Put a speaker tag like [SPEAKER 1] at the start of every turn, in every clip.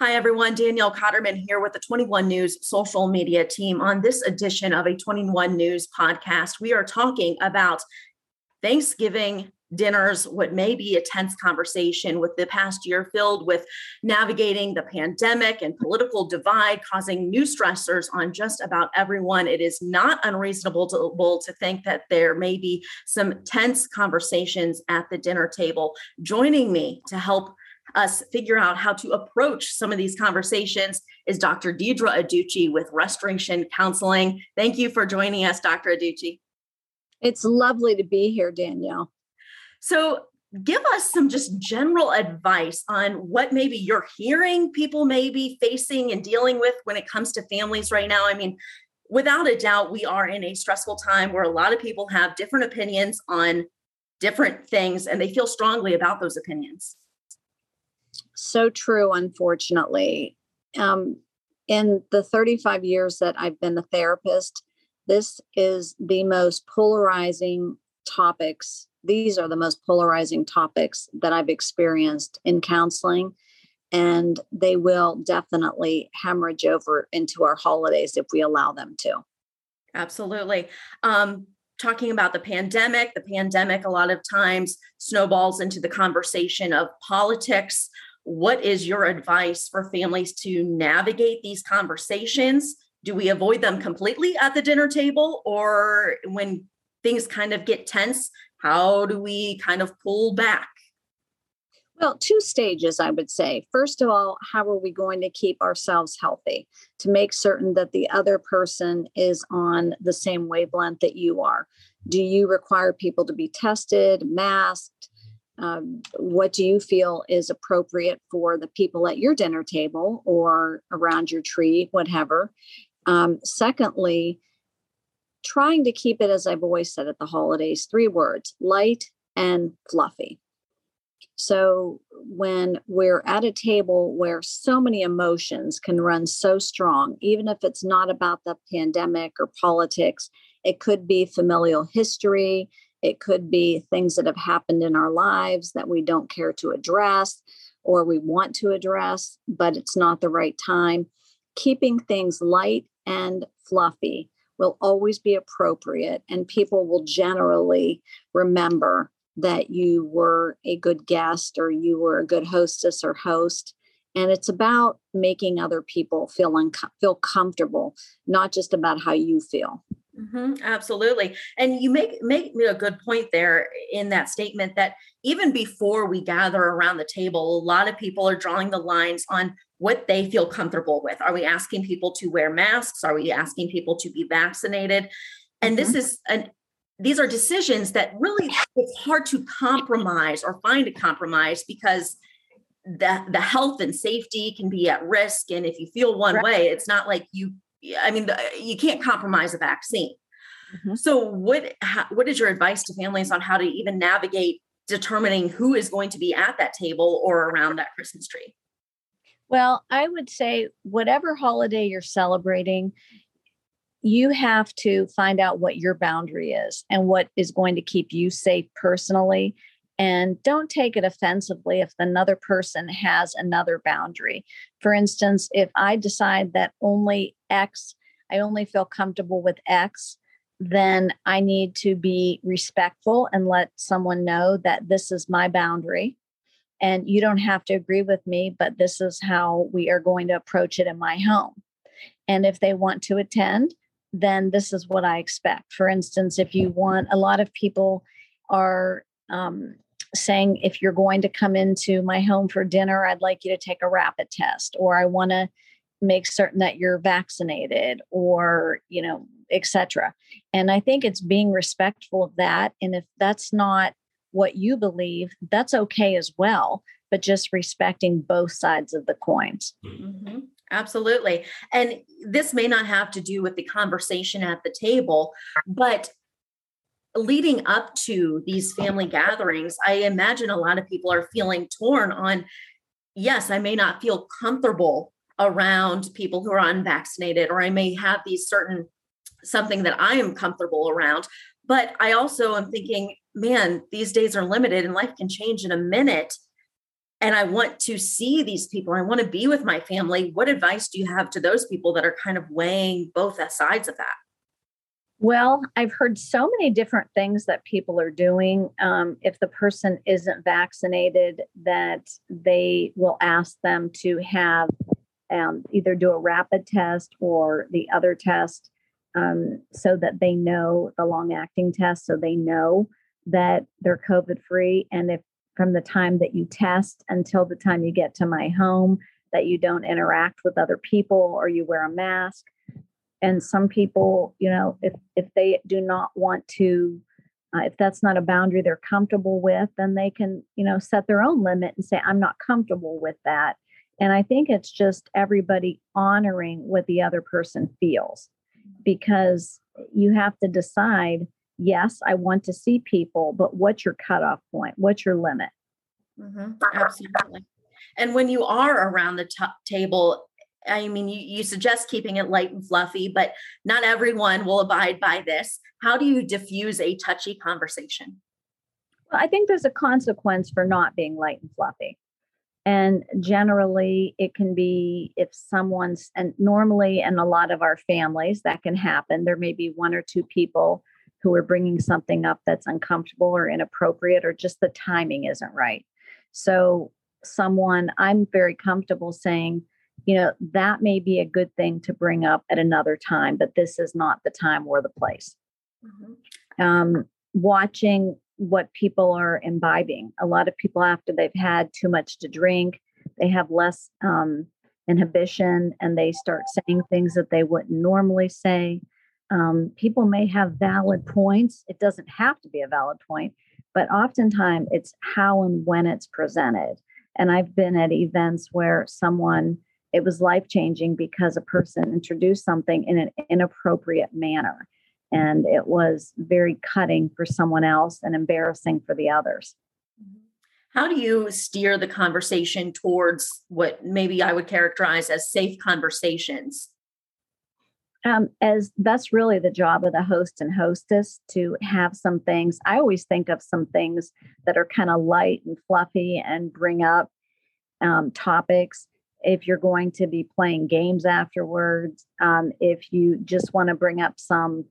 [SPEAKER 1] Hi, everyone. Danielle Cotterman here with the 21 News social media team. On this edition of a 21 News podcast, we are talking about Thanksgiving dinners, what may be a tense conversation with the past year filled with navigating the pandemic and political divide, causing new stressors on just about everyone. It is not unreasonable to, to think that there may be some tense conversations at the dinner table. Joining me to help us figure out how to approach some of these conversations is Dr. Deidre Aducci with Restoration Counseling. Thank you for joining us, Dr. Aducci.
[SPEAKER 2] It's lovely to be here, Danielle.
[SPEAKER 1] So, give us some just general advice on what maybe you're hearing people may be facing and dealing with when it comes to families right now. I mean, without a doubt, we are in a stressful time where a lot of people have different opinions on different things and they feel strongly about those opinions
[SPEAKER 2] so true, unfortunately. Um, in the 35 years that I've been a therapist, this is the most polarizing topics. These are the most polarizing topics that I've experienced in counseling. And they will definitely hemorrhage over into our holidays if we allow them to.
[SPEAKER 1] Absolutely. Um, talking about the pandemic, the pandemic a lot of times snowballs into the conversation of politics what is your advice for families to navigate these conversations? Do we avoid them completely at the dinner table? Or when things kind of get tense, how do we kind of pull back?
[SPEAKER 2] Well, two stages, I would say. First of all, how are we going to keep ourselves healthy to make certain that the other person is on the same wavelength that you are? Do you require people to be tested, masked? Um, what do you feel is appropriate for the people at your dinner table or around your tree, whatever. Um, secondly, trying to keep it, as I've always said at the holidays, three words light and fluffy. So when we're at a table where so many emotions can run so strong, even if it's not about the pandemic or politics, it could be familial history, it could be things that have happened in our lives that we don't care to address or we want to address, but it's not the right time. Keeping things light and fluffy will always be appropriate, and people will generally remember that you were a good guest or you were a good hostess or host. And it's about making other people feel un- feel comfortable, not just about how you feel.
[SPEAKER 1] Mm-hmm, absolutely. And you make make a good point there in that statement that even before we gather around the table, a lot of people are drawing the lines on what they feel comfortable with. Are we asking people to wear masks? Are we asking people to be vaccinated? And mm-hmm. this is an these are decisions that really it's hard to compromise or find a compromise because the the health and safety can be at risk and if you feel one right. way it's not like you I mean, you can't compromise a vaccine. Mm-hmm. So, what how, what is your advice to families on how to even navigate determining who is going to be at that table or around that Christmas tree?
[SPEAKER 2] Well, I would say whatever holiday you're celebrating, you have to find out what your boundary is and what is going to keep you safe personally and don't take it offensively if another person has another boundary. For instance, if I decide that only X, I only feel comfortable with X, then I need to be respectful and let someone know that this is my boundary. And you don't have to agree with me, but this is how we are going to approach it in my home. And if they want to attend, then this is what I expect. For instance, if you want, a lot of people are um, saying if you're going to come into my home for dinner i'd like you to take a rapid test or i want to make certain that you're vaccinated or you know etc and i think it's being respectful of that and if that's not what you believe that's okay as well but just respecting both sides of the coins.
[SPEAKER 1] Mm-hmm. absolutely. And this may not have to do with the conversation at the table but leading up to these family gatherings, I imagine a lot of people are feeling torn on yes, I may not feel comfortable around people who are unvaccinated, or I may have these certain something that I am comfortable around. But I also am thinking, man, these days are limited and life can change in a minute. and I want to see these people. I want to be with my family. What advice do you have to those people that are kind of weighing both sides of that?
[SPEAKER 2] Well, I've heard so many different things that people are doing. Um, if the person isn't vaccinated, that they will ask them to have um, either do a rapid test or the other test um, so that they know the long acting test, so they know that they're COVID free. And if from the time that you test until the time you get to my home, that you don't interact with other people or you wear a mask. And some people, you know, if if they do not want to, uh, if that's not a boundary they're comfortable with, then they can, you know, set their own limit and say, I'm not comfortable with that. And I think it's just everybody honoring what the other person feels because you have to decide yes, I want to see people, but what's your cutoff point? What's your limit?
[SPEAKER 1] Mm-hmm. Absolutely. And when you are around the t- table, I mean, you, you suggest keeping it light and fluffy, but not everyone will abide by this. How do you diffuse a touchy conversation?
[SPEAKER 2] Well, I think there's a consequence for not being light and fluffy. And generally, it can be if someone's, and normally in a lot of our families, that can happen. There may be one or two people who are bringing something up that's uncomfortable or inappropriate, or just the timing isn't right. So, someone I'm very comfortable saying, you know, that may be a good thing to bring up at another time, but this is not the time or the place. Mm-hmm. Um, watching what people are imbibing. A lot of people, after they've had too much to drink, they have less um, inhibition and they start saying things that they wouldn't normally say. Um, people may have valid points. It doesn't have to be a valid point, but oftentimes it's how and when it's presented. And I've been at events where someone, it was life changing because a person introduced something in an inappropriate manner and it was very cutting for someone else and embarrassing for the others.
[SPEAKER 1] Mm-hmm. How do you steer the conversation towards what maybe I would characterize as safe conversations?
[SPEAKER 2] Um, as that's really the job of the host and hostess to have some things. I always think of some things that are kind of light and fluffy and bring up um, topics. If you're going to be playing games afterwards, um, if you just want to bring up some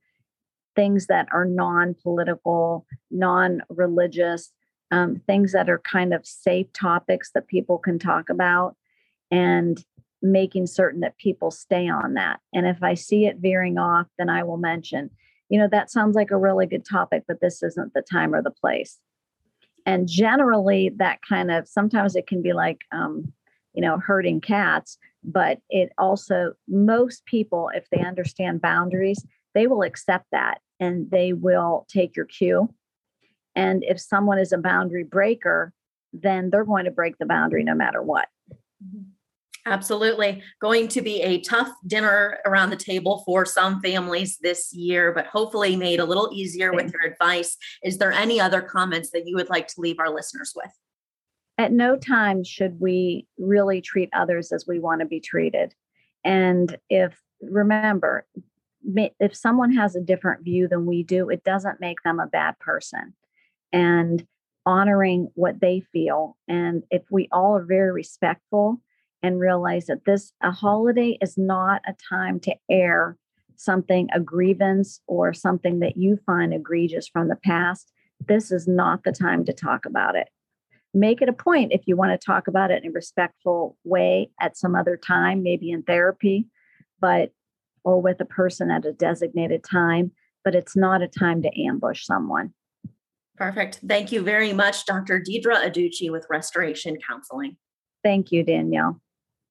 [SPEAKER 2] things that are non political, non religious, um, things that are kind of safe topics that people can talk about, and making certain that people stay on that. And if I see it veering off, then I will mention, you know, that sounds like a really good topic, but this isn't the time or the place. And generally, that kind of sometimes it can be like, um, you know, herding cats, but it also, most people, if they understand boundaries, they will accept that and they will take your cue. And if someone is a boundary breaker, then they're going to break the boundary no matter what.
[SPEAKER 1] Mm-hmm. Absolutely. Going to be a tough dinner around the table for some families this year, but hopefully made a little easier with your advice. Is there any other comments that you would like to leave our listeners with?
[SPEAKER 2] At no time should we really treat others as we want to be treated. And if, remember, if someone has a different view than we do, it doesn't make them a bad person. And honoring what they feel. And if we all are very respectful and realize that this, a holiday is not a time to air something, a grievance or something that you find egregious from the past, this is not the time to talk about it. Make it a point if you want to talk about it in a respectful way at some other time, maybe in therapy. But or with a person at a designated time, but it's not a time to ambush someone.
[SPEAKER 1] Perfect. Thank you very much, Dr. Deidre Aducci with Restoration Counseling.
[SPEAKER 2] Thank you, Danielle.